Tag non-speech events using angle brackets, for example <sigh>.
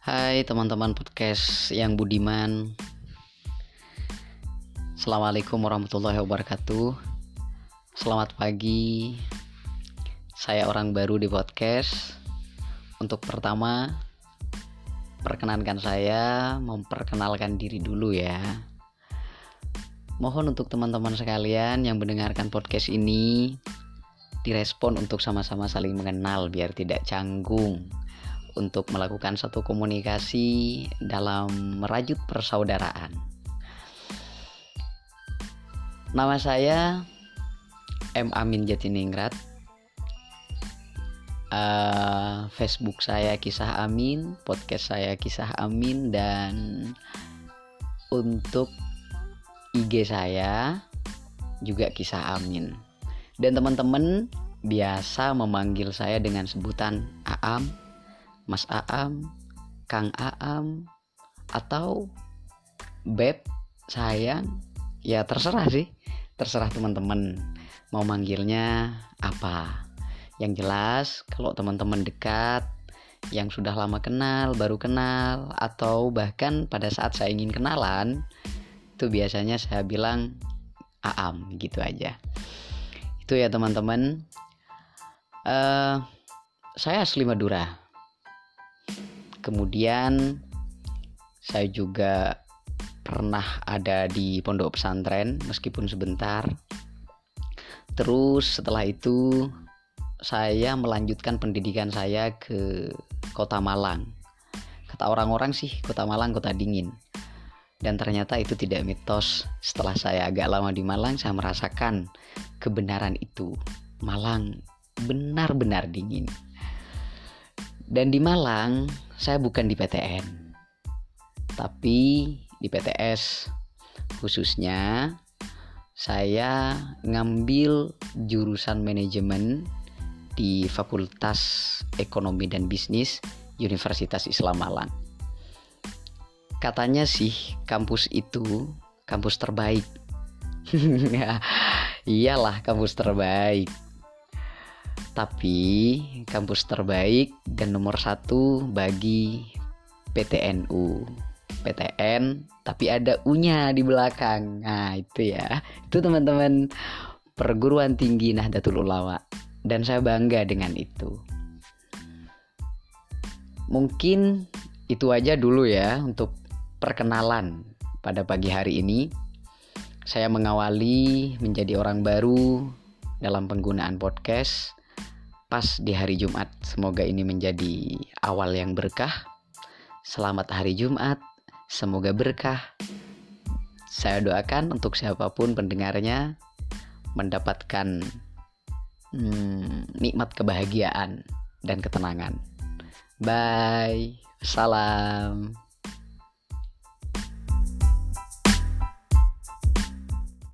Hai teman-teman podcast yang budiman. Assalamualaikum warahmatullahi wabarakatuh. Selamat pagi. Saya orang baru di podcast. Untuk pertama Perkenankan saya Memperkenalkan diri dulu ya. Mohon untuk teman-teman sekalian yang mendengarkan podcast ini direspon untuk sama-sama saling mengenal biar tidak canggung untuk melakukan satu komunikasi dalam merajut persaudaraan. Nama saya M Amin Jatiningrat. Uh, Facebook saya Kisah Amin, podcast saya Kisah Amin dan untuk IG saya juga Kisah Amin. Dan teman-teman biasa memanggil saya dengan sebutan Aam, Mas Aam, Kang Aam, atau Beb, sayang, ya terserah sih, terserah teman-teman mau manggilnya apa. Yang jelas kalau teman-teman dekat, yang sudah lama kenal, baru kenal, atau bahkan pada saat saya ingin kenalan, itu biasanya saya bilang Aam gitu aja. Itu ya teman-teman. Uh, saya asli Madura kemudian saya juga pernah ada di pondok pesantren meskipun sebentar terus setelah itu saya melanjutkan pendidikan saya ke kota Malang kata orang-orang sih kota Malang kota dingin dan ternyata itu tidak mitos. Setelah saya agak lama di Malang, saya merasakan kebenaran itu. Malang benar-benar dingin. Dan di Malang, saya bukan di PTN. Tapi di PTS khususnya saya ngambil jurusan manajemen di Fakultas Ekonomi dan Bisnis Universitas Islam Malang. Katanya sih kampus itu kampus terbaik. <laughs> Iyalah kampus terbaik tapi kampus terbaik dan nomor satu bagi PTNU PTN tapi ada U-nya di belakang. Nah itu ya. Itu teman-teman perguruan tinggi Nahdlatul Ulama. Dan saya bangga dengan itu. Mungkin itu aja dulu ya untuk perkenalan pada pagi hari ini. Saya mengawali menjadi orang baru dalam penggunaan podcast pas di hari Jumat. Semoga ini menjadi awal yang berkah. Selamat hari Jumat, semoga berkah. Saya doakan untuk siapa pun pendengarnya mendapatkan hmm, nikmat kebahagiaan dan ketenangan. Bye, salam.